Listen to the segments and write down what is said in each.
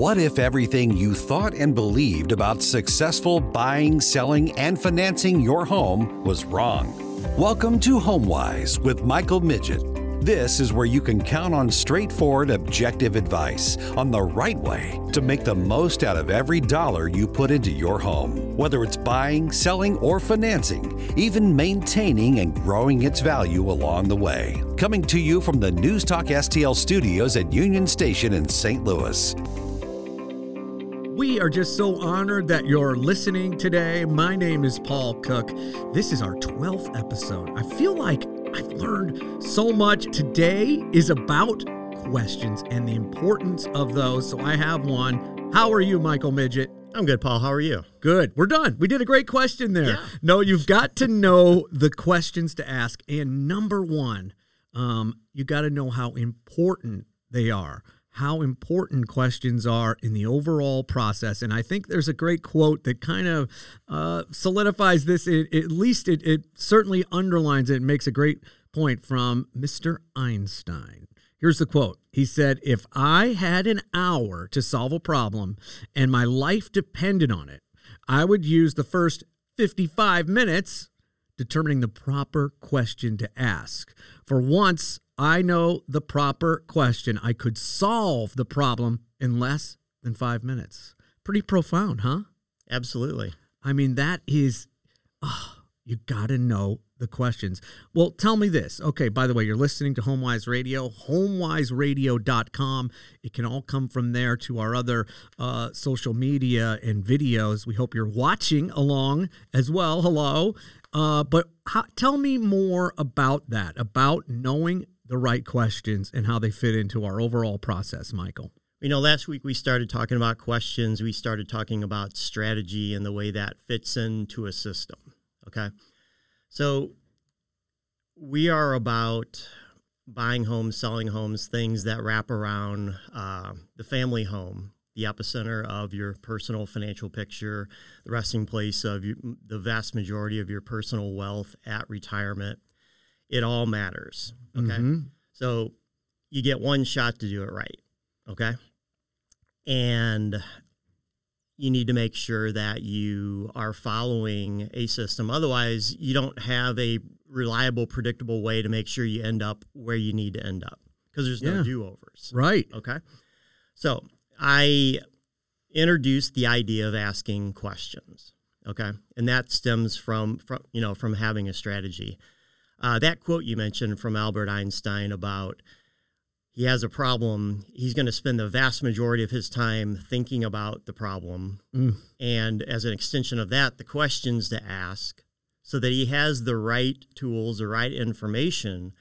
What if everything you thought and believed about successful buying, selling, and financing your home was wrong? Welcome to HomeWise with Michael Miget. This is where you can count on straightforward, objective advice on the right way to make the most out of every dollar you put into your home. Whether it's buying, selling, or financing, even maintaining and growing its value along the way. Coming to you from the News Talk STL studios at Union Station in St. Louis. We are just so honored that you're listening today. My name is Paul Cook. This is our 12th episode. I feel like I've learned so much. Today is about questions and the importance of those. So I have one. How are you, Michael Miget? I'm good, Paul. How are you? Good. We're done. We did a great question there. Yeah. No, you've got to know the questions to ask. And number one, um, you got to know how important they are how important questions are in the overall process. And I think there's a great quote that kind of uh, solidifies this. It, at least it, it certainly underlines it and makes a great point from Mr. Einstein. Here's the quote. He said, If I had an hour to solve a problem and my life depended on it, I would use the first 55 minutes determining the proper question to ask. For once, I know the proper question. I could solve the problem in less than five minutes. Pretty profound, huh? Absolutely. I mean, that is, oh, you got to know the questions. Well, tell me this. Okay, by the way, you're listening to HomeWise Radio, homewiseradio.com. It can all come from there to our other uh, social media and videos. We hope you're watching along as well. Hello. Uh, but how, tell me more about that, about knowing the right questions and how they fit into our overall process, Michael. You know, last week we started talking about questions. We started talking about strategy and the way that fits into a system. Okay. So we are about buying homes, selling homes, things that wrap around uh, the family home, the epicenter of your personal financial picture, the resting place of you, the vast majority of your personal wealth at retirement. It all matters. Okay. Mm-hmm. So you get one shot to do it right. Okay. And you need to make sure that you are following a system. Otherwise, you don't have a reliable, predictable way to make sure you end up where you need to end up because there's no yeah. do overs. Right. Okay. So I introduced the idea of asking questions. Okay. And that stems from, from you know, from having a strategy. Uh, that quote you mentioned from Albert Einstein about he has a problem, he's going to spend the vast majority of his time thinking about the problem. Mm. And as an extension of that, the questions to ask so that he has the right tools, the right information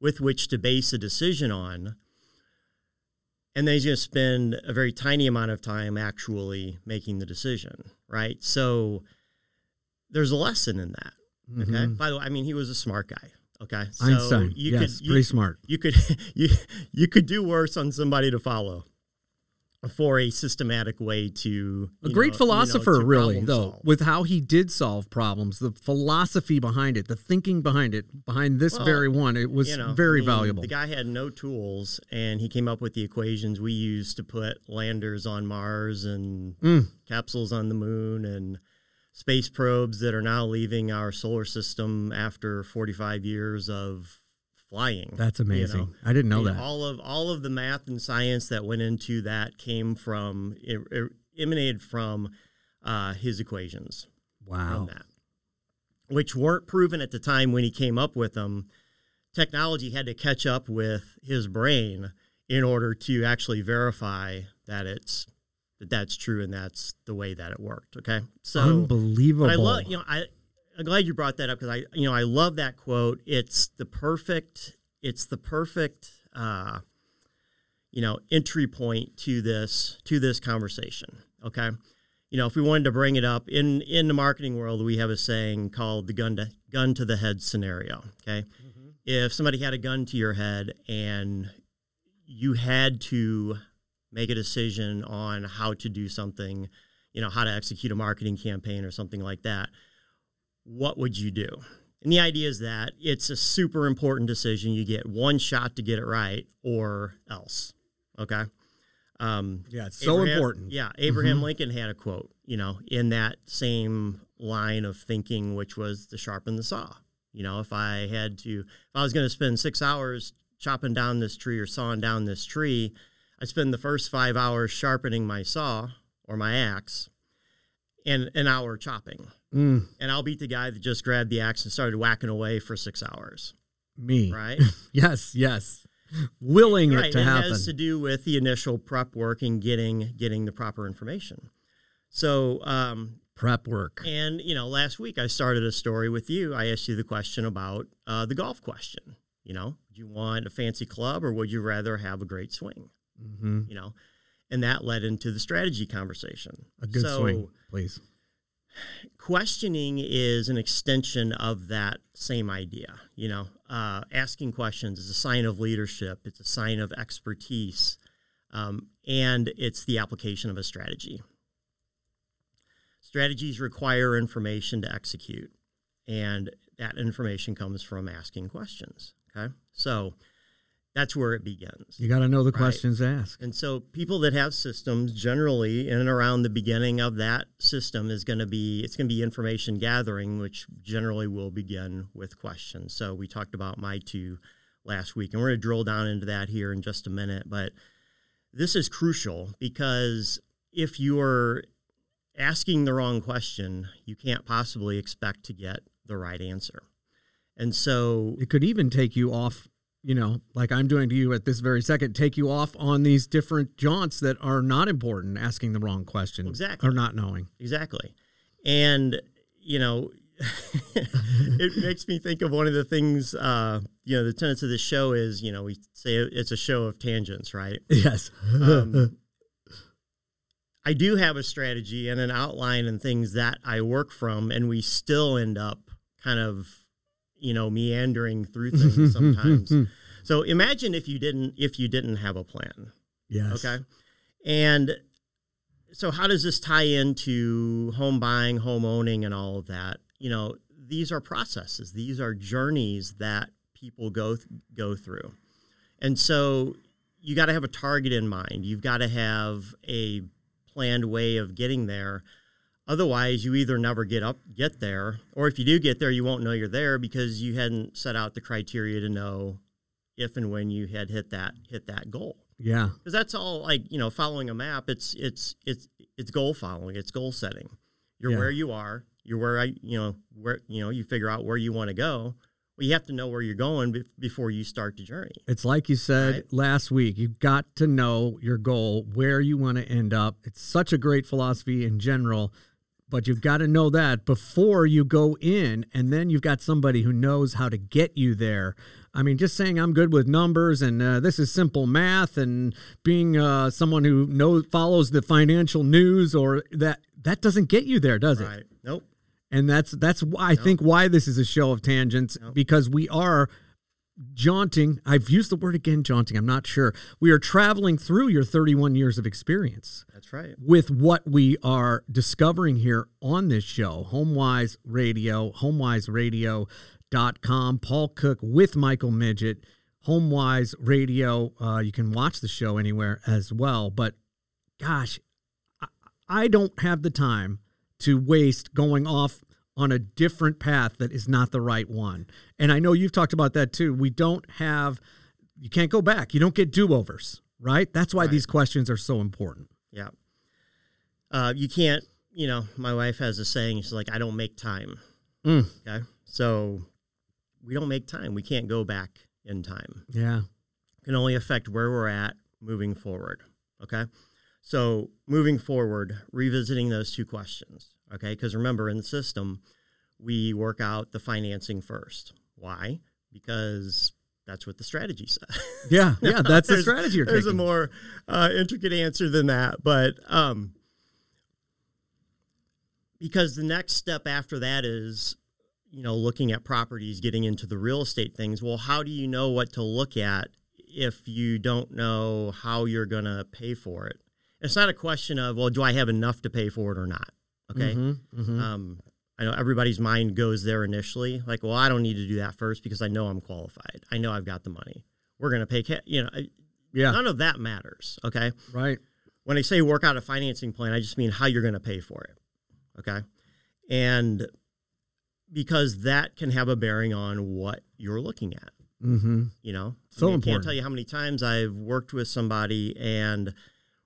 with which to base a decision on. And then he's going to spend a very tiny amount of time actually making the decision, right? So there's a lesson in that. Okay. Mm-hmm. By the way, I mean he was a smart guy. Okay. So Einstein. You yes, could, you, pretty smart. You could you you could do worse on somebody to follow for a systematic way to a great know, philosopher you know, really though solve. with how he did solve problems the philosophy behind it the thinking behind it behind this well, very one it was you know, very I mean, valuable the guy had no tools and he came up with the equations we use to put landers on mars and mm. capsules on the moon and space probes that are now leaving our solar system after 45 years of flying. That's amazing. You know? I didn't know I mean, that. All of all of the math and science that went into that came from it, it emanated from uh, his equations. Wow. That, which weren't proven at the time when he came up with them. Technology had to catch up with his brain in order to actually verify that it's that that's true and that's the way that it worked. Okay, so unbelievable. I love you know I I'm glad you brought that up because I you know I love that quote. It's the perfect it's the perfect uh, you know entry point to this to this conversation. Okay, you know if we wanted to bring it up in in the marketing world, we have a saying called the gun to gun to the head scenario. Okay, mm-hmm. if somebody had a gun to your head and you had to make a decision on how to do something, you know, how to execute a marketing campaign or something like that, what would you do? And the idea is that it's a super important decision. You get one shot to get it right or else. Okay. Um, Yeah, it's so Abraham- important. Yeah, Abraham Mhm. Lincoln had a quote, you know, in that same line of thinking, which was to sharpen the saw. You know, if I had to, if I was going to spend six hours chopping down this tree or sawing down this tree, I spend the first five hours sharpening my saw or my axe, and an hour chopping. Mm, And I'll beat the guy that just grabbed the axe and started whacking away for six hours, me. right? Yes, yes. Willing right. it to it happen. has to do with the initial prep work and getting getting the proper information. So, um, Prep work. and you know, last week I started a story with you. I asked you the question about uh, the golf question. You know, do you want a fancy club or would you rather have a great swing? hmm You know, and that led into the strategy conversation. A good so, swing, please. Questioning is an extension of that same idea. You know, uh, asking questions is a sign of leadership. It's a sign of expertise, um, and it's the application of a strategy. Strategies require information to execute, and that information comes from asking questions. Okay, so that's where it begins. You got to know the Right. questions asked. And so people that have systems generally in and around the beginning of that system is going to be it's going to be information gathering which generally will begin with questions. So we talked about my two last week and we're going to drill down into that here in just a minute, but this is crucial because if you're asking the wrong question, you can't possibly expect to get the right answer. And so It could even take you off, you know, like I'm doing to you at this very second, take you off on these different jaunts that are not important, asking the wrong question. Exactly. Or not knowing. Exactly. And, you know, it makes me think of one of the things, uh, you know, the tenets of this show is, you know, we say it's a show of tangents, right? Yes. Um, I do have a strategy and an outline and things that I work from, and we still end up kind of, you know, meandering through things sometimes. So imagine if you didn't if you didn't have a plan. yes. Okay. And so, how does this tie into home buying, home owning, and all of that? You know, these are processes. These are journeys that people go th- go through, and so you got to have a target in mind. You've got to have a planned way of getting there. Otherwise, you either never get up, get there, or if you do get there, you won't know you're there because you hadn't set out the criteria to know if and when you had hit that hit that goal Yeah. because that's all like you know following a map it's it's it's it's goal following it's goal setting you're Yeah. where you are you're where i you know where you know you figure out where you want to go well you have to know where you're going be- before you start the journey It's like you said Right. last week. You've got to know your goal, where you want to end up. It's such a great philosophy in general, but you've got to know that before you go in, and then you've got somebody who knows how to get you there. I mean, just saying I'm good with numbers and uh, this is simple math, and being uh, someone who knows follows the financial news or that that doesn't get you there, does it? nope and that's that's why I think why this is a show of tangents Nope. because we are jaunting. I've used the word again, jaunting. I'm not sure. We are traveling through your 31 years of experience that's right with what we are discovering here on this show, HomeWise Radio, HomeWiseRadio.com. Paul Cook with Michael Miget, HomeWise Radio. Uh, you can watch the show anywhere as well. But gosh, I, I don't have the time to waste going off on a different path that is not the right one. And I know you've talked about that too. We don't have, you can't go back. You don't get do overs, right? That's why Right. these questions are so important. yeah uh, you can't you know my wife has a saying she's like i don't make time Mm. okay so we don't make time we can't go back in time Yeah. can only affect where we're at moving forward. Okay. So, moving forward, revisiting those two questions. Okay. Because remember, in the system, we work out the financing first. Why? Because that's what the strategy says. Yeah. Yeah. That's the strategy you're There's taking. a more uh, intricate answer than that. But um, because the next step after that is, you know, looking at properties, getting into the real estate things. Well, how do you know what to look at if you don't know how you're going to pay for it? It's not a question of, well, do I have enough to pay for it or not? Okay. Mhm, mhm. Um, I know everybody's mind goes there initially, like, well, I don't need to do that first because I know I'm qualified. I know I've got the money. We're going to pay, ca-, you know, yeah. none of that matters. Okay. Right. when I say work out a financing plan, I just mean how you're going to pay for it. Okay. And because that can have a bearing on what you're looking at. Mm-hmm. You know, So I, mean, I can't tell you how many times I've worked with somebody, and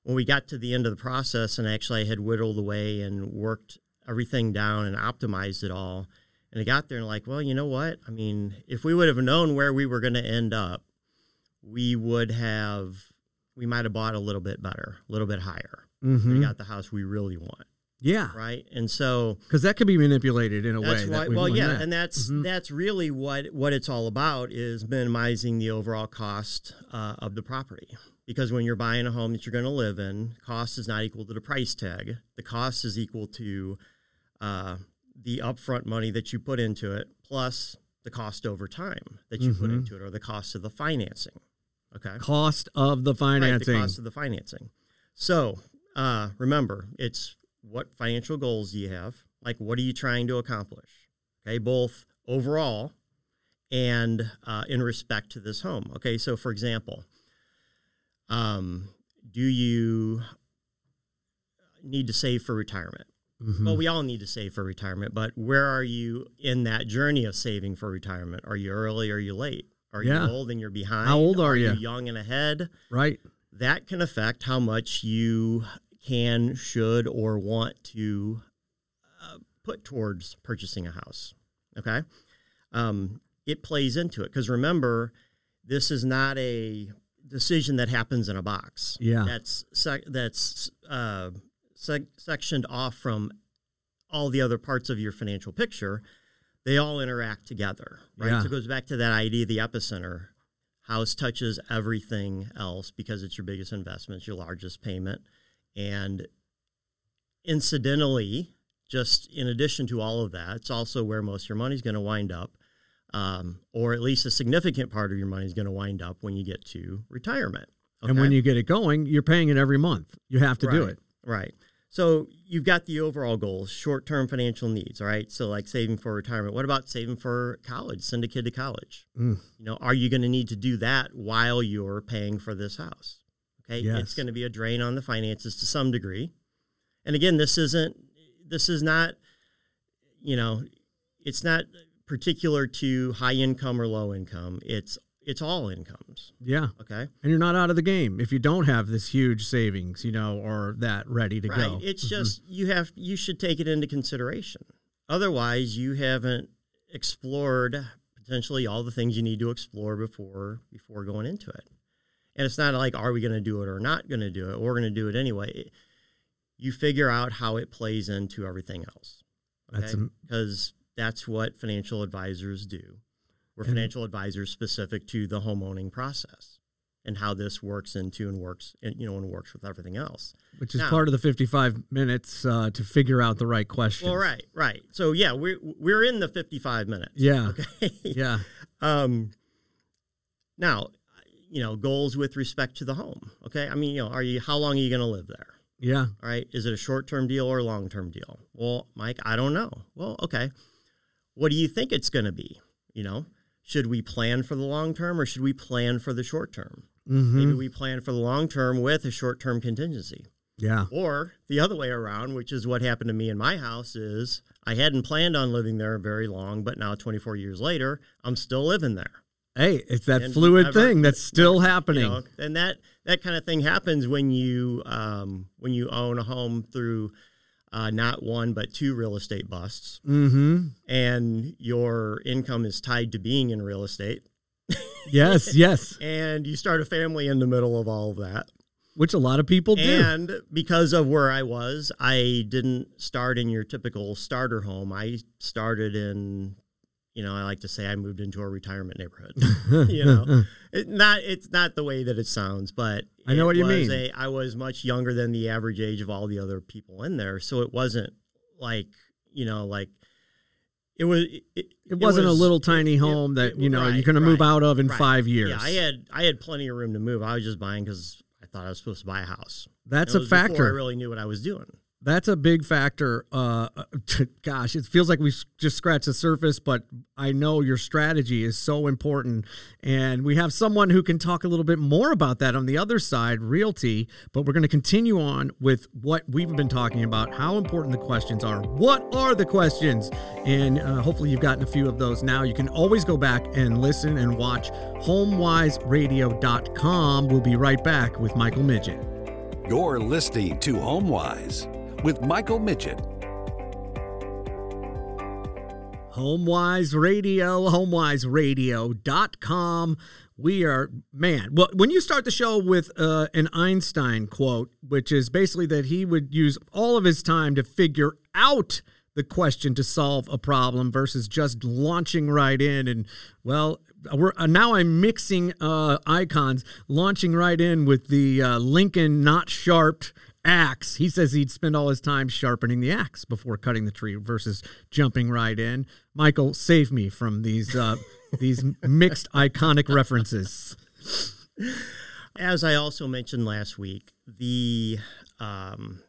when we got to the end of the process, and actually I had whittled away and worked everything down and optimized it all, and I got there and like, well, you know what? I mean, if we would have known where we were going to end up, we would have, we might have bought a little bit better, a little bit higher. Mm-hmm. We got the house we really want, Yeah, right? And so because that could be manipulated in a that's way. why. Well, yeah, that. and that's Mhm. that's really what what it's all about is minimizing the overall cost uh, of the property. Because when you're buying a home that you're going to live in, cost is not equal to the price tag. The cost is equal to uh, the upfront money that you put into it plus the cost over time that you put Mhm. into it, or the cost of the financing. Okay, cost of the financing. Right, the cost of the financing. So uh, remember, it's what financial goals do you have? Like, what are you trying to accomplish? Okay, both overall and uh, in respect to this home. Okay, so for example, um, do you need to save for retirement? Mhm. Well, we all need to save for retirement, but where are you in that journey of saving for retirement? Are you early? Are you late? Are Yeah. you old and you're behind? How old are you? you? young and ahead? right. That can affect how much you can, should, or want to uh, put towards purchasing a house. Okay, um, it plays into it because remember, this is not a decision that happens in a box. Yeah. that's sec- that's uh, sec- sectioned off from all the other parts of your financial picture. They all interact together, right? Yeah. So it goes back to that idea of the epicenter. House touches everything else because it's your biggest investment, it's your largest payment, and incidentally, just in addition to all of that, it's also where most of your money is going to wind up, um, or at least a significant part of your money is going to wind up when you get to retirement. And when you get it going, you're paying it every month. You have to do it. Right. So you've got the overall goals, short term financial needs, all right? So like saving for retirement. What about saving for college? Send a kid to college. Mm. You know, are you going to need to do that while you're paying for this house? Okay. Yes. It's going to be a drain on the finances to some degree. And again, this isn't this is not, you know, it's not particular to high income or low income. It's it's all incomes. Yeah. Okay. And you're not out of the game if you don't have this huge savings, you know, or that ready to right. go. It's Mhm. just you have you should take it into consideration. Otherwise, you haven't explored potentially all the things you need to explore before before going into it. And it's not like are we going to do it or not going to do it? We're going to do it anyway. You figure out how it plays into everything else. That's Okay? am- because that's what financial advisors do. We're And- financial advisors specific to the home owning process and how this works into and works and you know and works with everything else. which is Now- part of the 55 minutes uh, to figure out the right question. Well, right, right. So yeah, we're we're in the fifty-five minutes. Yeah. Okay. Yeah. Um. Now, you know, goals with respect to the home. Okay. I mean, you know, are you how long are you going to live there? Yeah. All right. Is it a short-term deal or a long-term deal? Well, Mike, I don't know. Well, okay. What do you think it's going to be? You know, should we plan for the long term or should we plan for the short term? hmm Maybe we plan for the long term with a short-term contingency. Yeah. Or the other way around, which is what happened to me in my house, is I hadn't planned on living there very long, but now 24 years later, I'm still living there. Hey, it's that And fluid thing that's still You happening. know, and that that kind of thing happens when you um, when you own a home through uh, not one but two real estate busts, mm-hmm. and your income is tied to being in real estate, Yes. yes. and you start a family in the middle of all of that. Which a lot of people do. And because of where I was, I didn't start in your typical starter home. I started in, you know, I like to say I moved into a retirement neighborhood. you know, it not it's not the way that it sounds, but I know what you was mean. A, I was much younger than the average age of all the other people in there, so it wasn't like you know like it was. It, it wasn't was- a little tiny it- home that it- you know you're right, going to move out of in right. five years. Yeah, I had I had plenty of room to move. I was just buying because I thought I was supposed to buy a house. That's a before I really knew what I was doing. That's a big factor. Uh, gosh, it feels like we've just scratched the surface, but I know your strategy is so important. And we have someone who can talk a little bit more about that on the other side, realty. But we're going to continue on with what we've been talking about how important the questions are. What are the questions? And uh, hopefully, you've gotten a few of those now. You can always go back and listen and watch homewiseradio.com. We'll be right back with Michael Miget. You're listening to HomeWise with Michael Miget. HomeWise Radio, homewiseradio.com. We are, man, well, when you start the show with uh, an Einstein quote, which is basically that he would use all of his time to figure out the question to solve a problem versus just launching right in and, well, we're uh, now I'm mixing uh, icons, launching right in with the uh, Lincoln not sharp axe. He says he'd spend all his time sharpening the axe before cutting the tree versus jumping right in. Michael, save me from these uh, these mixed iconic references. As I also mentioned last week, the um,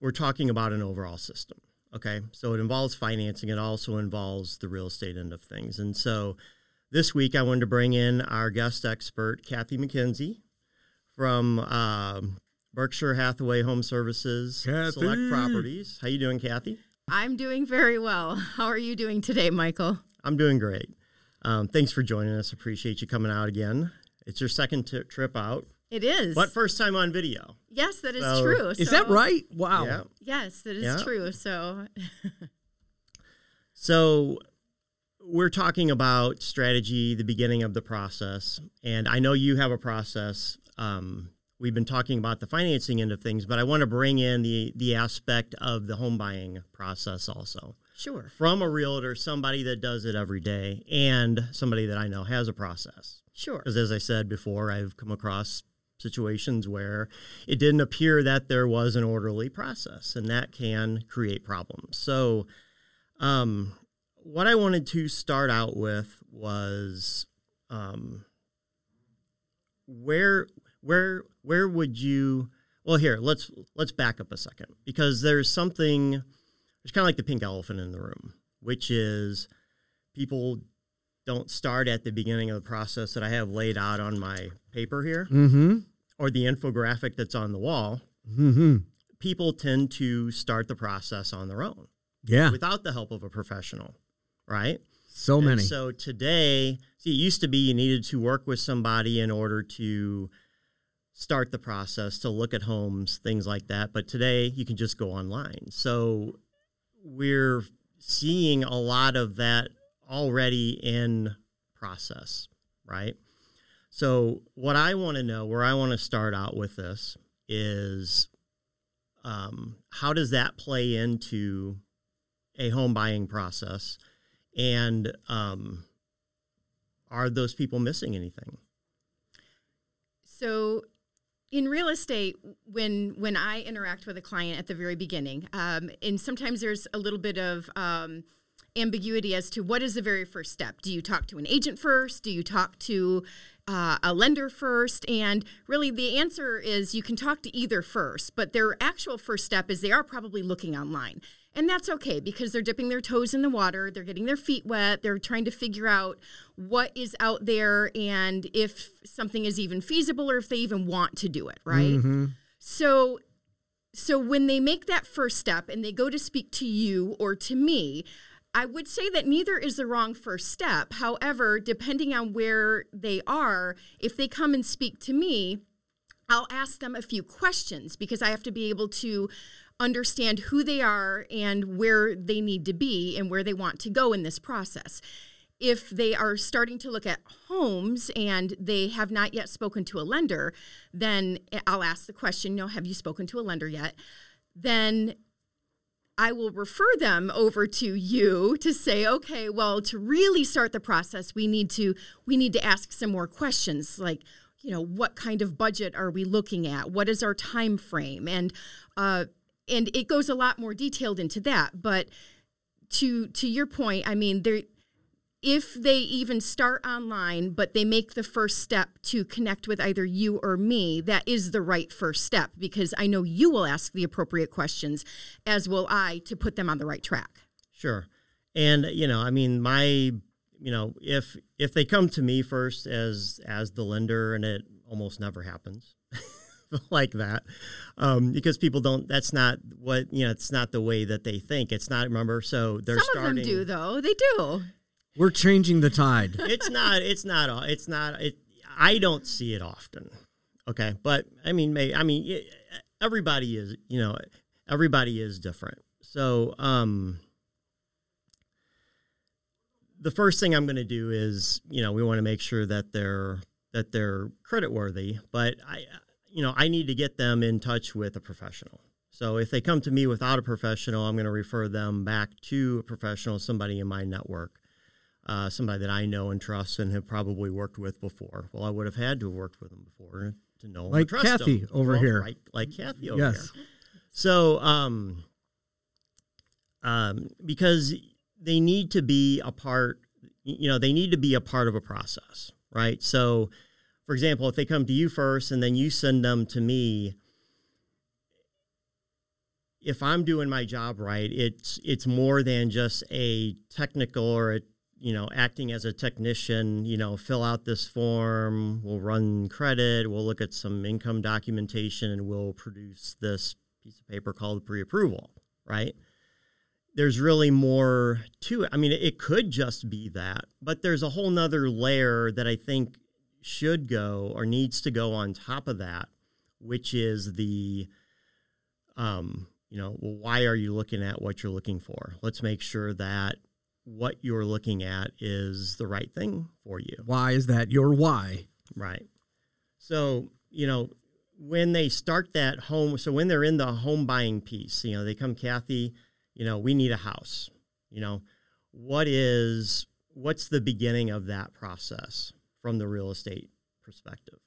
we're talking about an overall system. Okay, so it involves financing. It also involves the real estate end of things, and so this week, I wanted to bring in our guest expert, Kathy McKenzie from um, Berkshire Hathaway Home Services Kathy. Select Properties. How you doing, Kathy? I'm doing very well. How are you doing today, Michael? I'm doing great. Um, thanks for joining us. Appreciate you coming out again. It's your second t- trip out. It is. But first time on video. Yes, that is So- true. Is So- that right? Wow. Yeah. Yes, that is Yeah. true. So, So we're talking about strategy, the beginning of the process, and I know you have a process. Um, we've been talking about the financing end of things, but I want to bring in the the aspect of the home buying process also sure. from a realtor, somebody that does it every day, and somebody that I know has a process. Sure. Because as I said before, I've come across situations where it didn't appear that there was an orderly process, and that can create problems. So, um, what I wanted to start out with was um, where where where would you well here let's let's back up a second because there's something it's kind of like the pink elephant in the room which is people don't start at the beginning of the process that I have laid out on my paper here Mm-hmm. or the infographic that's on the wall. Mm-hmm. People tend to start the process on their own Yeah. without the help of a professional, right? So And many. so today, see, it used to be you needed to work with somebody in order to start the process, to look at homes, things like that. But today, you can just go online. So we're seeing a lot of that already in process, right? So what I want to know, where I want to start out with this is um, how does that play into a home buying process? And um, are those people missing anything? So, in real estate, when when I interact with a client at the very beginning, um, and sometimes there's a little bit of um, ambiguity as to what is the very first step. Do you talk to an agent first? Do you talk to uh, a lender first? And really, the answer is you can talk to either first, but their actual first step is they are probably looking online. And that's okay because they're dipping their toes in the water, they're getting their feet wet, they're trying to figure out what is out there and if something is even feasible or if they even want to do it, right? Mm-hmm. So so when they make that first step and they go to speak to you or to me, I would say that neither is the wrong first step. However, depending on where they are, if they come and speak to me, I'll ask them a few questions because I have to be able to understand who they are and where they need to be and where they want to go in this process. If they are starting to look at homes and they have not yet spoken to a lender, then I'll ask the question, you know, have you spoken to a lender yet? Then I will refer them over to you to say, okay, well, to really start the process, we need to we need to ask some more questions like, you know, what kind of budget are we looking at? What is our time frame? And uh, and it goes a lot more detailed into that. But to to your point, I mean, there if they even start online, but they make the first step to connect with either you or me, that is the right first step because I know you will ask the appropriate questions, as will I, to put them on the right track. Sure. And you know, I mean, my you know, if if they come to me first as as the lender, and it almost never happens like that, um, because people don't. That's not what you know. It's not the way that they think. It's not. Remember, so they're Some starting. of them do, though. They do. We're changing the tide. it's not. It's not. It's not. It. I don't see it often. Okay, but I mean, may I mean, it, everybody is. You know, everybody is different. So, um, the first thing I'm going to do is, you know, we want to make sure that they're that they're credit worthy, but I, you know, I need to get them in touch with a professional. So if they come to me without a professional, I'm going to refer them back to a professional, somebody in my network, uh, somebody that I know and trust and have probably worked with before. Well, I would have had to have worked with them before to know like trust Kathy them. over well, here. Right, like Kathy over yes. here. So, um, um, because they need to be a part, you know, they need to be a part of a process, right? So, for example, if they come to you first and then you send them to me, if I'm doing my job right, it's it's more than just a technical or a you know acting as a technician. You know, fill out this form. We'll run credit. We'll look at some income documentation, and we'll produce this piece of paper called pre-approval. Right? There's really more to it. I mean, it could just be that, but there's a whole nother layer that I think should go or needs to go on top of that, which is the um, you know, well, why are you looking at what you're looking for? Let's make sure that what you're looking at is the right thing for you. Why is that your why? Right. So, you know, when they start that home, so when they're in the home buying piece, you know, they come, Kathy, you know, we need a house. You know, what is, what's the beginning of that process from the real estate perspective?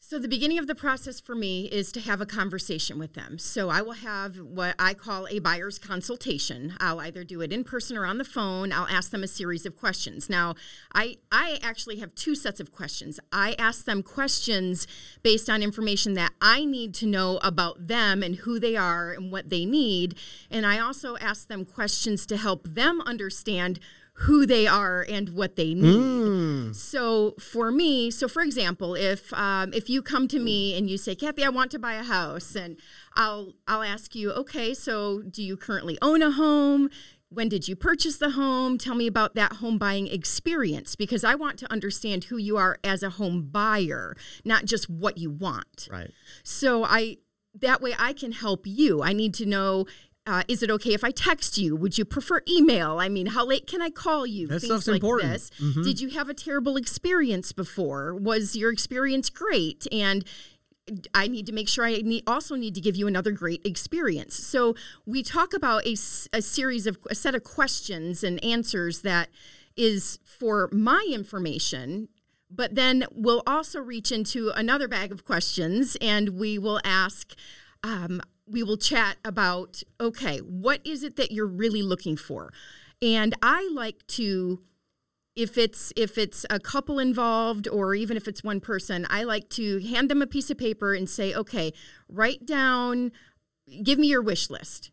So, the beginning of the process for me is to have a conversation with them. So, I will have what I call a buyer's consultation. I'll either do it in person or on the phone. I'll ask them a series of questions. Now, I, I actually have two sets of questions. I ask them questions based on information that I need to know about them and who they are and what they need. And I also ask them questions to help them understand who they are and what they need. Mm. So for me, so for example, if um, if you come to me and you say, Kathy, I want to buy a house, and I'll I'll ask you, okay, so do you currently own a home? When did you purchase the home? Tell me about that home buying experience because I want to understand who you are as a home buyer, not just what you want. Right. So I that way I can help you. I need to know uh, is it okay if I text you? Would you prefer email? I mean, how late can I call you? That Things stuff's like important. This. Mhm. Did you have a terrible experience before? Was your experience great? And I need to make sure I need, also need to give you another great experience. So we talk about a, a series of a set of questions and answers that is for my information but then we'll also reach into another bag of questions and we will ask um, we will chat about okay what is it that you're really looking for? And i like to if it's if it's a couple involved or even if it's one person i like to hand them a piece of paper and say okay write down give me your wish list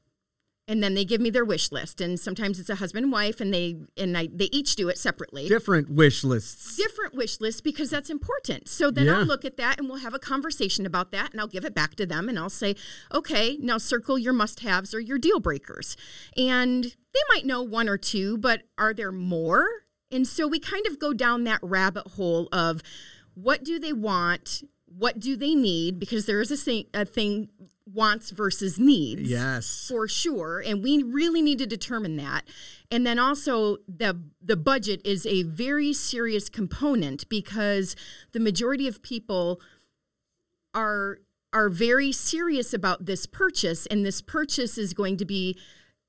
and then they give me their wish list and sometimes it's a husband and wife and they and I, they each do it separately Different wish lists. different wish lists because that's important. So then Yeah. I'll look at that and we'll have a conversation about that and I'll give it back to them and I'll say, okay, now circle your must haves or your deal breakers. And they might know one or two, but are there more? And so we kind of go down that rabbit hole of what do they want? What do they need? Because there is a thing, a thing wants versus needs Yes. for sure and we really need to determine that and then also the the budget is a very serious component because the majority of people are are very serious about this purchase and this purchase is going to be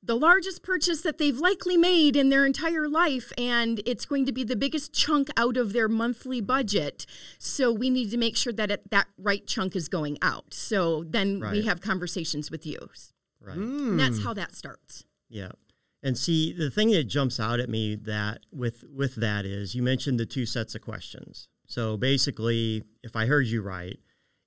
the largest purchase that they've likely made in their entire life and it's going to be the biggest chunk out of their monthly budget so we need to make sure that it, that right chunk is going out so then we have conversations with you Right. and that's how that starts Yeah. And see, the thing that jumps out at me that with with that is you mentioned the two sets of questions. So basically, if I heard you right,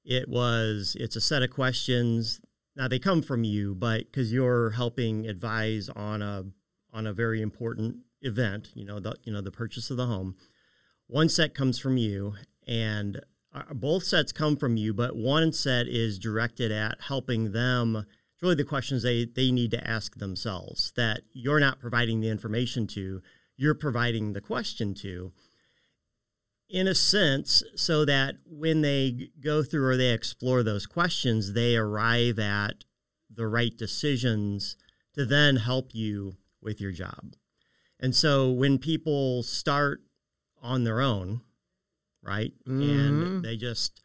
it was it's a set of questions. Now they come from you, but because you're helping advise on a on a very important event, you know the you know the purchase of the home. One set comes from you, and uh, both sets come from you, but one set is directed at helping them it's really the questions they, they need to ask themselves that you're not providing the information to, you're providing the question to, in a sense, so that when they go through or they explore those questions, they arrive at the right decisions to then help you with your job. And so when people start on their own, right, Mhm. and they just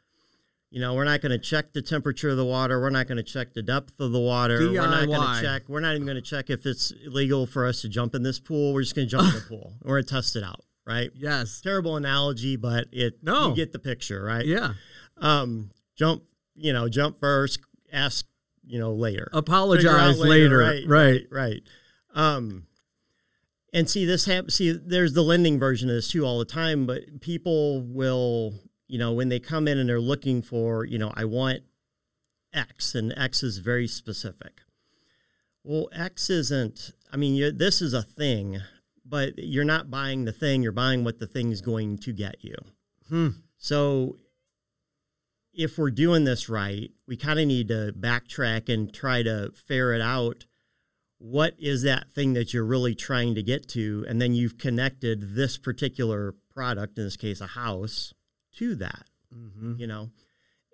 you know, we're not going to check the temperature of the water. We're not going to check the depth of the water. We're not going DIY. to check. We're not even going to check if it's legal for us to jump in this pool. We're just going to jump in the pool. We're going to test it out, right? Yes. Terrible analogy, but it No. you get the picture, right? Yeah. Um, jump, you know, jump first, ask, you know, later. Apologize later. Right, Right. right, right. Um, and see this happen. See, there's the lending version of this too all the time, but people will, you know, when they come in and they're looking for, you know, I want X, and X is very specific. Well, X isn't. I mean, you this is a thing, but you're not buying the thing. You're buying what the thing's going to get you. Hmm. So if we're doing this right, we kind of need to backtrack and try to ferret out what is that thing that you're really trying to get to, and then you've connected this particular product, in this case, a house, to that. Mhm. You know,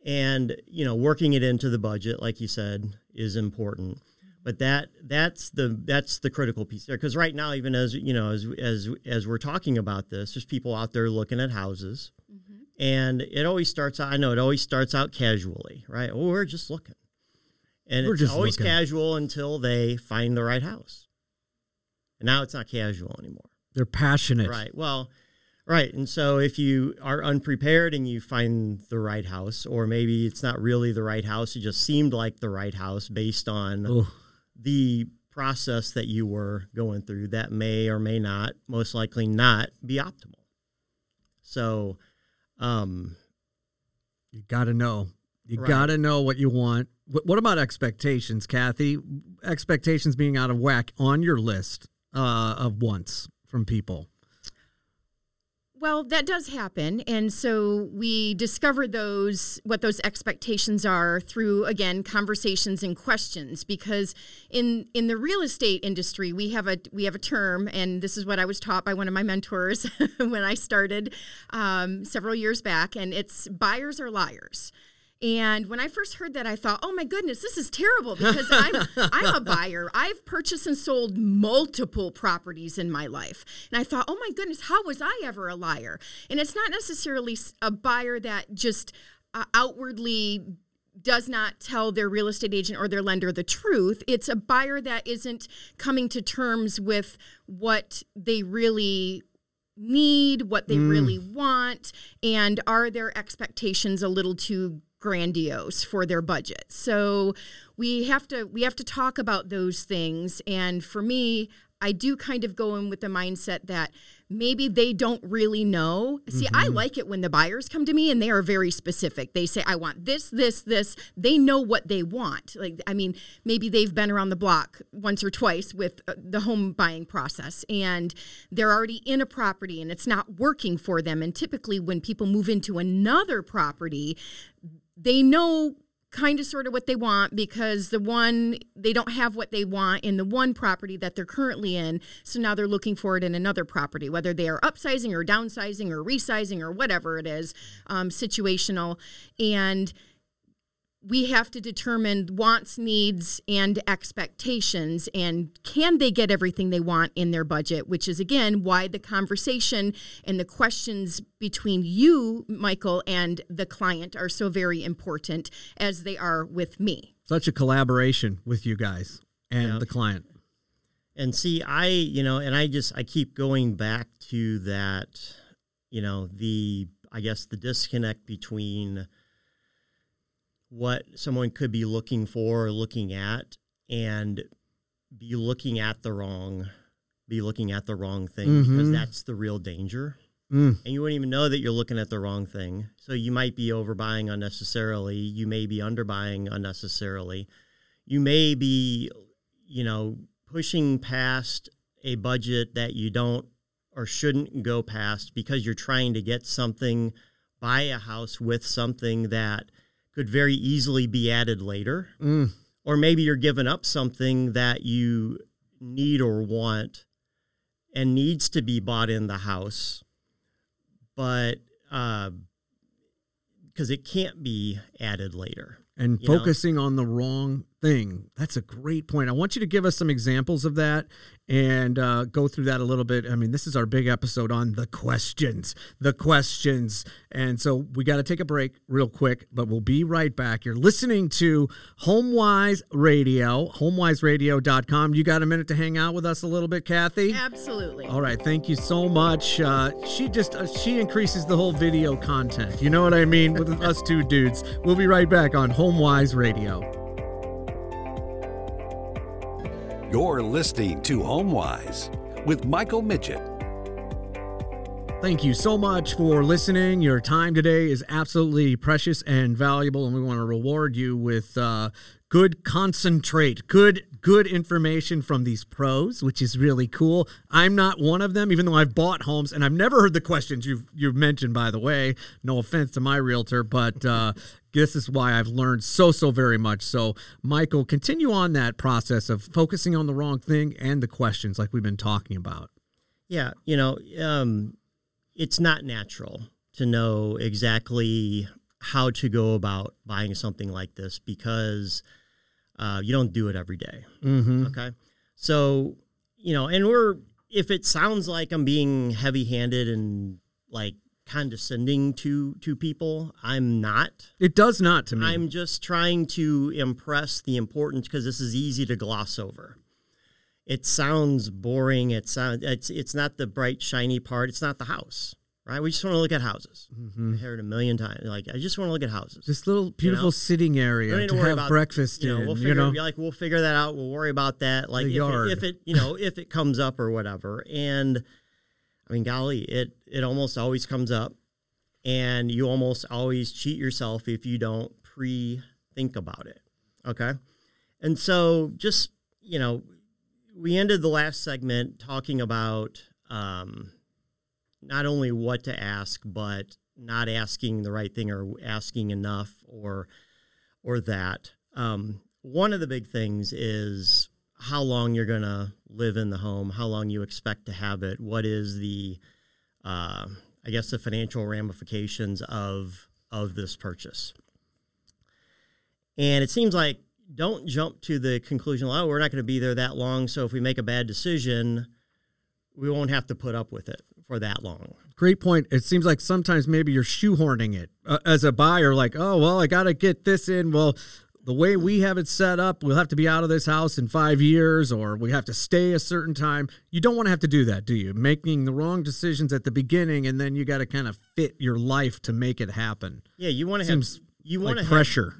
and you know, working it into the budget, like you said, is important. But that that's the that's the critical piece there because right now, even as you know, as as as we're talking about this, there's people out there looking at houses, mm-hmm. and it always starts out. I know it always starts out casually, right? Oh, we're just looking, and We're it's just always looking. casual until they find the right house. And now it's not casual anymore, They're passionate. right? Well, right. And so if you are unprepared and you find the right house, or maybe it's not really the right house, it just seemed like the right house based on Oh, the process that you were going through that may or may not, most likely not, be optimal. So, um, you got to know. You Right. got to know what you want. What, what about expectations, Kathy? Expectations being out of whack on your list uh, of wants from people. Well, that does happen. And so we discover those, what those expectations are through, again, conversations and questions. Because in, in the real estate industry, we have a, we have a term, and this is what I was taught by one of my mentors when I started um, several years back, and it's buyers are liars. And when I first heard that, I thought, "Oh my goodness, this is terrible!" Because I'm I'm a buyer. I've purchased and sold multiple properties in my life, and I thought, "Oh my goodness, how was I ever a liar?" And it's not necessarily a buyer that just uh, outwardly does not tell their real estate agent or their lender the truth. It's a buyer that isn't coming to terms with what they really need, what they really want, and are their expectations a little too grandiose for their budget. So we have to we have to talk about those things and for me I do kind of go in with the mindset that maybe they don't really know. See, I like it when the buyers come to me and they are very specific. They say, I want this, this, this. They know what they want. Like, I mean, maybe they've been around the block once or twice with uh, the home buying process and they're already in a property and it's not working for them. And typically, when people move into another property, they know kind of sort of what they want because the one they don't have what they want in the one property that they're currently in so now they're looking for it in another property whether they are upsizing or downsizing or resizing or whatever it is um, situational. And we have to determine wants, needs, and expectations, and can they get everything they want in their budget? Which is again why the conversation and the questions between you, Michael, and the client are so very important as they are with me. Such a collaboration with you guys and Yeah. the client. And see, I, you know, and I just, I keep going back to that, you know, the, I guess the disconnect between what someone could be looking for or looking at and be looking at the wrong be looking at the wrong thing because Mhm. that's the real danger. Mm. And you wouldn't even know that you're looking at the wrong thing. So you might be overbuying unnecessarily. You may be underbuying unnecessarily. You may be, you know, pushing past a budget that you don't or shouldn't go past because you're trying to get something, buy a house with something that could very easily be added later. Mm. Or maybe you're giving up something that you need or want and needs to be bought in the house, but because it can't be added later. and you know? focusing on the wrong thing. That's a great point. I want you to give us some examples of that and uh, go through that a little bit. I mean, this is our big episode on the questions, the questions. And so we got to take a break real quick, but we'll be right back. You're listening to HomeWise Radio, homewiseradio.com. You got a minute to hang out with us a little bit, Kathy? Absolutely. All right, thank you so much. Uh, she just uh, she increases the whole video content. You know what I mean with us two dudes. We'll be right back on HomeWise Radio. You're listening to HomeWise with Michael Miget. Thank you so much for listening. Your time today is absolutely precious and valuable, and we want to reward you with uh, good concentrate, good good information from these pros, which is really cool. I'm not one of them, even though I've bought homes, and I've never heard the questions you've you've mentioned. By the way, no offense to my realtor, but uh, this is why I've learned so so very much. So, Michael, continue on that process of focusing on the wrong thing and the questions, like we've been talking about. Yeah, you know, um, it's not natural to know exactly how to go about buying something like this because uh, you don't do it every day. Mm-hmm. Okay. So, you know, and we're, if it sounds like I'm being heavy handed and like condescending to, to people, I'm not. It does not to me. I'm just trying to impress the importance because this is easy to gloss over. It sounds boring. It sounds it's it's not the bright shiny part. It's not the house, right? We just want to look at houses. Mhm. I heard a million times. Like I just want to look at houses. This little beautiful sitting area don't to have about, breakfast You know, in. we'll you figure know, like we'll figure that out. We'll worry about that. Like if yard. it, if it you know if it comes up or whatever. And I mean, golly, it it almost always comes up, and you almost always cheat yourself if you don't pre think about it. Okay, and so just you know, we ended the last segment talking about um, not only what to ask, but not asking the right thing or asking enough or or that. Um, one of the big things is how long you're going to live in the home, how long you expect to have it, what is the, uh, I guess, the financial ramifications of of this purchase. And it seems like don't jump to the conclusion, oh, we're not going to be there that long, so if we make a bad decision, we won't have to put up with it for that long. great point. It seems like sometimes maybe you're shoehorning it uh, as a buyer, like, oh, well, I got to get this in. Well, the way we have it set up, we'll have to be out of this house in five years, or we have to stay a certain time. You don't want to have to do that, do you? Making the wrong decisions at the beginning, and then you got to kind of fit your life to make it happen. Yeah, you want to have you want Like to have pressure.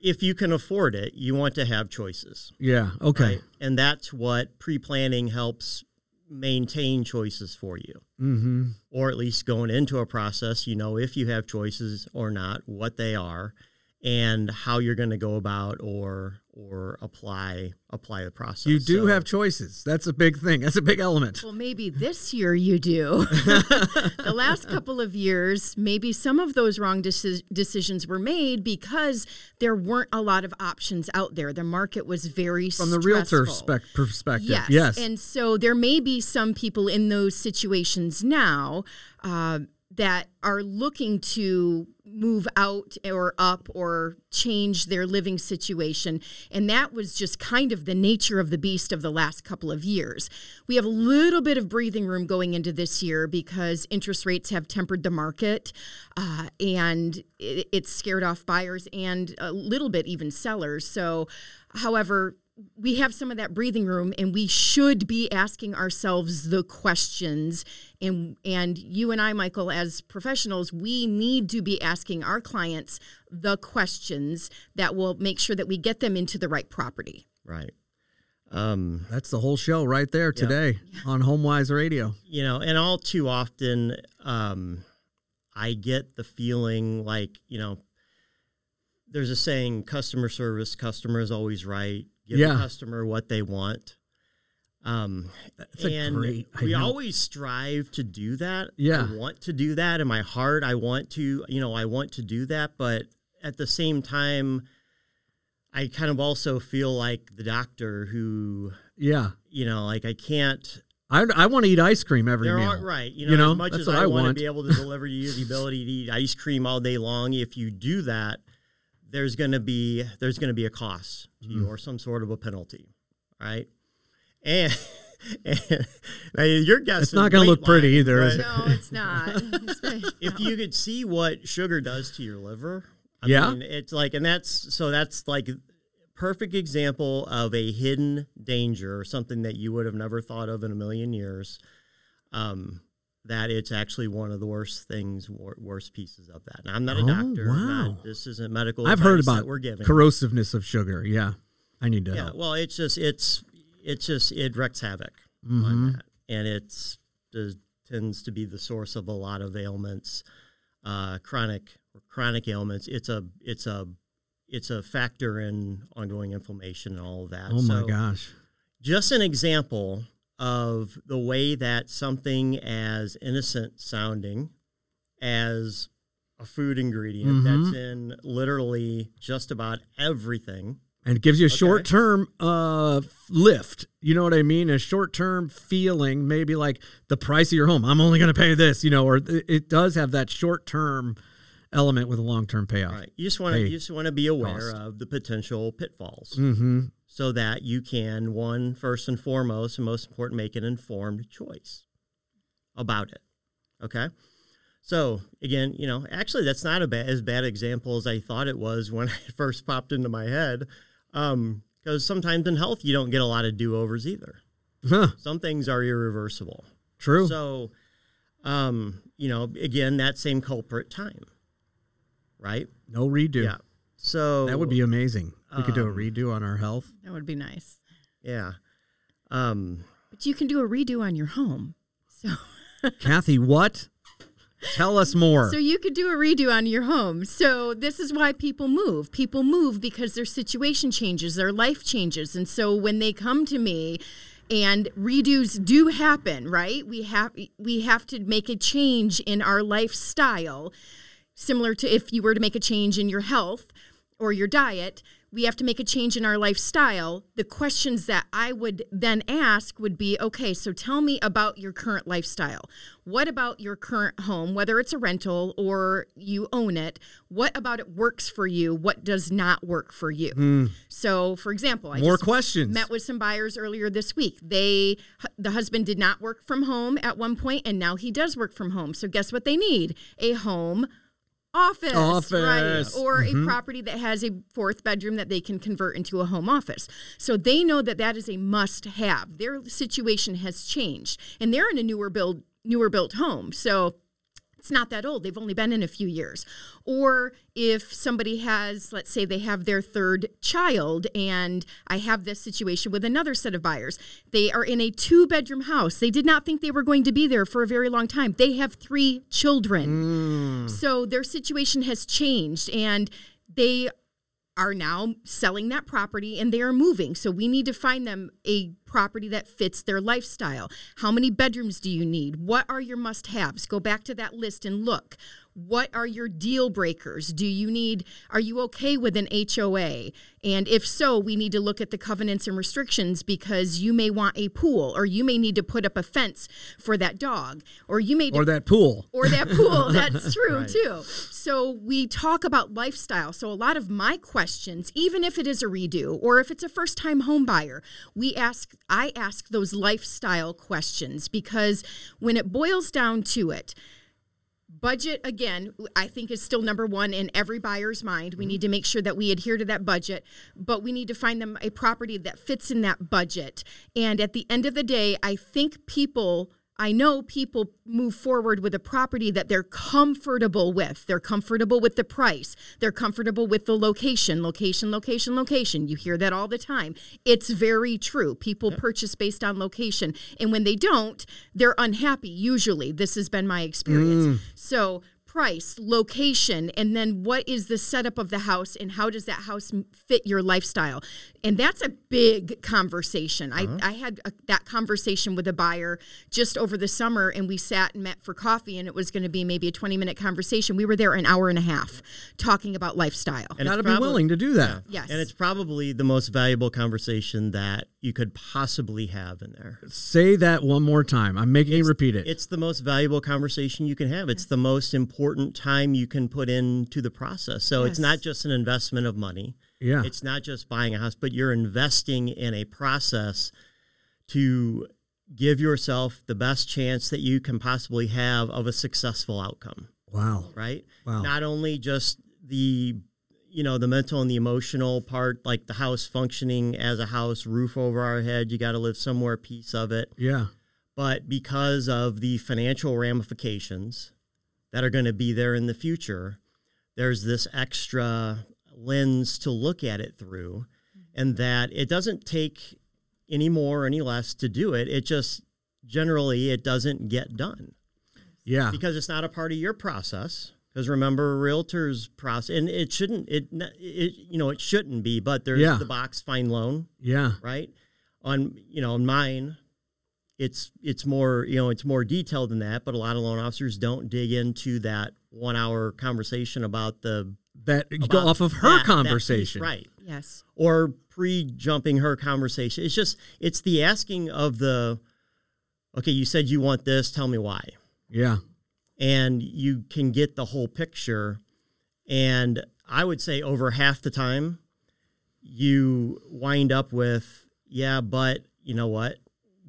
if you can afford it, you want to have choices. Yeah. Okay. Right? And that's what pre planning helps maintain choices for you. Mm-hmm. Or at least going into a process, you know if you have choices or not, what they are, and how you're going to go about or or apply apply the process. You do So- have choices. That's a big thing. That's a big element. Well, maybe this year you do. the last couple of years, maybe some of those wrong deci- decisions were made because there weren't a lot of options out there. The market was very From the realtor spec- perspective. Yes. Yes. And so there may be some people in those situations now uh, that are looking to move out or up or change their living situation. And that was just kind of the nature of the beast of the last couple of years. We have a little bit of breathing room going into this year because interest rates have tempered the market uh, and it, it's scared off buyers and a little bit even sellers. So, however, we have some of that breathing room and we should be asking ourselves the questions and and you and I Michael as professionals we need to be asking our clients the questions that will make sure that we get them into the right property. Right. Um, That's the whole show right there today on HomeWise Radio. you know, and all too often, um, I get the feeling like, you know, there's a saying customer service, customer is always right. Give Yeah. the customer what they want. Um, That's a and great- we always strive to do that. Yeah. I want to do that in my heart. I want to, you know, I want to do that. But at the same time, I kind of also feel like the doctor who, Yeah. you know, like I can't I, I want to eat ice cream every there meal. are right. You know, You know, as much that's as I, I want to be able to deliver you the ability to eat ice cream all day long, if you do that, there's going to be there's going to be a cost to Mm-hmm. you or some sort of a penalty, right? And, and now your guess It's is not gonna weight look pretty line, either, is but No, it's not. If you could see what sugar does to your liver, I Yeah. mean, it's like, and that's so that's like perfect example of a hidden danger or something that you would have never thought of in a million years. Um, that it's actually one of the worst things, wor- worst pieces of that. Now, I'm not a Oh, doctor. Wow. not- this isn't medical. I've heard about we're giving. corrosiveness of sugar. Yeah. I need to Yeah, help. well, it's just it's it's just it wreaks havoc Mhm. on that, and it's does tends to be the source of a lot of ailments, uh, chronic chronic ailments. It's a it's a it's a factor in ongoing inflammation and all of that. Oh my So, gosh. Just an example of the way that something as innocent sounding as a food ingredient Mhm. that's in literally just about everything And it gives you a Okay. short term uh, lift. You know what I mean? A short term feeling, maybe like the price of your home. I'm only going to pay this, you know, or it, it does have that short term element with a long term payoff. Right. You just want to you just want to be aware cost. of the potential pitfalls Mm-hmm. So that you can one first and foremost and most important make an informed choice about it. Okay? So, again, you know, actually that's not a bad, as bad example as I thought it was when it first popped into my head. Um because sometimes in health you don't get a lot of do-overs either. Huh. Some things are irreversible. True. So, um, you know, again, that same culprit time. Right? no redo. Yeah. So That would be amazing. We could do a um, redo on our health. that would be nice. Yeah. Um, But you can do a redo on your home. So Kathy, what? Tell us more. So you could do a redo on your home. So this is why people move. People move because their situation changes, their life changes. And so when they come to me and redos do happen, right? We have we have to make a change in our lifestyle similar to if you were to make a change in your health or your diet, we have to make a change in our lifestyle. The questions that I would then ask would be okay, so tell me about your current lifestyle. What about your current home, whether it's a rental or you own it? What about it works for you? What does not work for you? Hmm. So, for example, I more questions. met with some buyers earlier this week. They the husband did not work from home at one point and now he does work from home. So guess what they need? A home office, Office. right? Or Mhm. a property that has a fourth bedroom that they can convert into a home office. So they know that that is a must have. Their situation has changed and they're in a newer build newer built home. So it's not that old. They've only been in a few years. Or if somebody has, let's say they have their third child, and I have this situation with another set of buyers. They are in a two bedroom house. They did not think they were going to be there for a very long time. They have three children. Hmm. So their situation has changed, and they are now selling that property and they are moving. So we need to find them a property that fits their lifestyle. How many bedrooms do you need? What are your must haves? Go back to that list and look. What are your deal breakers? Do you need, are you okay with an HOA? And if so, we need to look at the covenants and restrictions because you may want a pool or you may need to put up a fence for that dog or you may or that pool. or that pool. That's true Right. too. So we talk about lifestyle. So a lot of my questions, even if it is a redo or if it's a first time home buyer, we ask I ask those lifestyle questions because when it boils down to it, budget again i think is still number one in every buyer's mind. We need to make sure that we adhere to that budget but we need to find them a property that fits in that budget. And at the end of the day i think people I know people move forward with a property that they're comfortable with. They're comfortable with the price. They're comfortable with the location, location, location, location. You hear that all the time. It's very true. People purchase based on location. And when they don't, they're unhappy, usually. This has been my experience. Mm. So, price, location, and then what is the setup of the house and how does that house fit your lifestyle? And that's a big conversation. I, uh-huh. I had a, that conversation with a buyer just over the summer and we sat and met for coffee and it was going to be maybe a 20 minute conversation. We were there an hour and a half talking about lifestyle. And Got to it's be willing to do that. Yes. And it's probably the most valuable conversation that you could possibly have in there. Say that one more time. I'm making you repeat it. It's the most valuable conversation you can have. It's the most important time you can put into the process. So it's not just an investment of money. yeah. It's not just buying a house, but you're investing in a process to give yourself the best chance that you can possibly have of a successful outcome, Wow. right? Wow. Not only just the you know the mental and the emotional part like the house functioning as a house roof over our head you got to live somewhere piece of it Yeah. but because of the financial ramifications that are going to be there in the future, there's this extra lens to look at it through, mm-hmm. and that it doesn't take any more or any less to do it. It just generally it doesn't get done Yeah. because it's not a part of your process. Because remember, a realtor's process, and it shouldn't it, it you know it shouldn't be, but there's Yeah. the box find loan Yeah. right? On you know, on mine, it's it's more you know it's more detailed than that. But a lot of loan officers don't dig into that one hour conversation about the That you go off of her that- that piece, conversation. right? yes. Or pre jumping her conversation. It's just it's the asking of the okay. You said you want this. Tell me why. Yeah. and you can get the whole picture. And I would say over half the time, you wind up with, yeah, but you know what?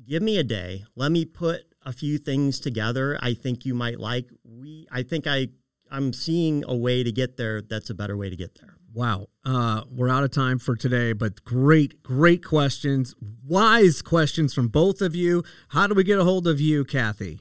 Give me a day. Let me put a few things together. I think you might like. We, I think I, I'm seeing a way to get there. That's a better way to get there. Wow. Uh, we're out of time for today, but great, great questions. Wise questions from both of you. How do we get a hold of you, Kathy?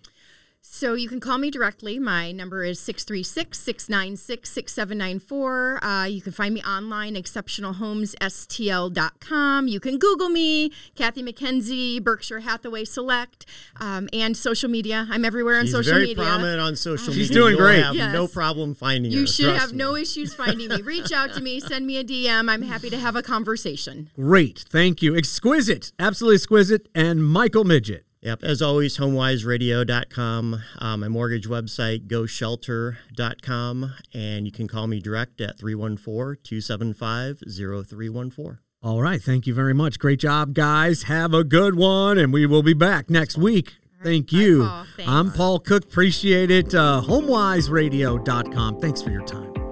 So you can call me directly. My number is 636 696 6794. Uh, You can find me online, exceptionalhomesstl.com. You can Google me, Kathy McKenzie, Berkshire Hathaway Select, um, and social media. I'm everywhere on She's social very media. prominent on social She's media. doing You'll great. Have Yes. no problem finding her. You should have me. no issues finding me. Reach out to me, send me a DM. I'm happy to have a conversation. Great. Thank you. Exquisite. Absolutely exquisite. And Michael Miget. Yep. As always, homewiseradio.com, uh, my mortgage website, goshelter.com, and you can call me direct at 314 275 0314. All right. Thank you very much. Great job, guys. Have a good one. And we will be back next week. Thank you. Paul. I'm Paul Cook. Appreciate it. Uh, HomeWiseRadio.com. Thanks for your time.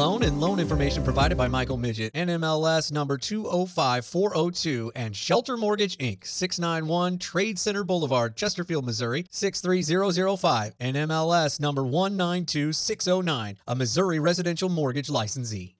Loan and loan information provided by Michael Miget, NMLS number 205402, and Shelter Mortgage Inc., 691 Trade Center Boulevard, Chesterfield, Missouri, 63005, NMLS number 192609, a Missouri residential mortgage licensee.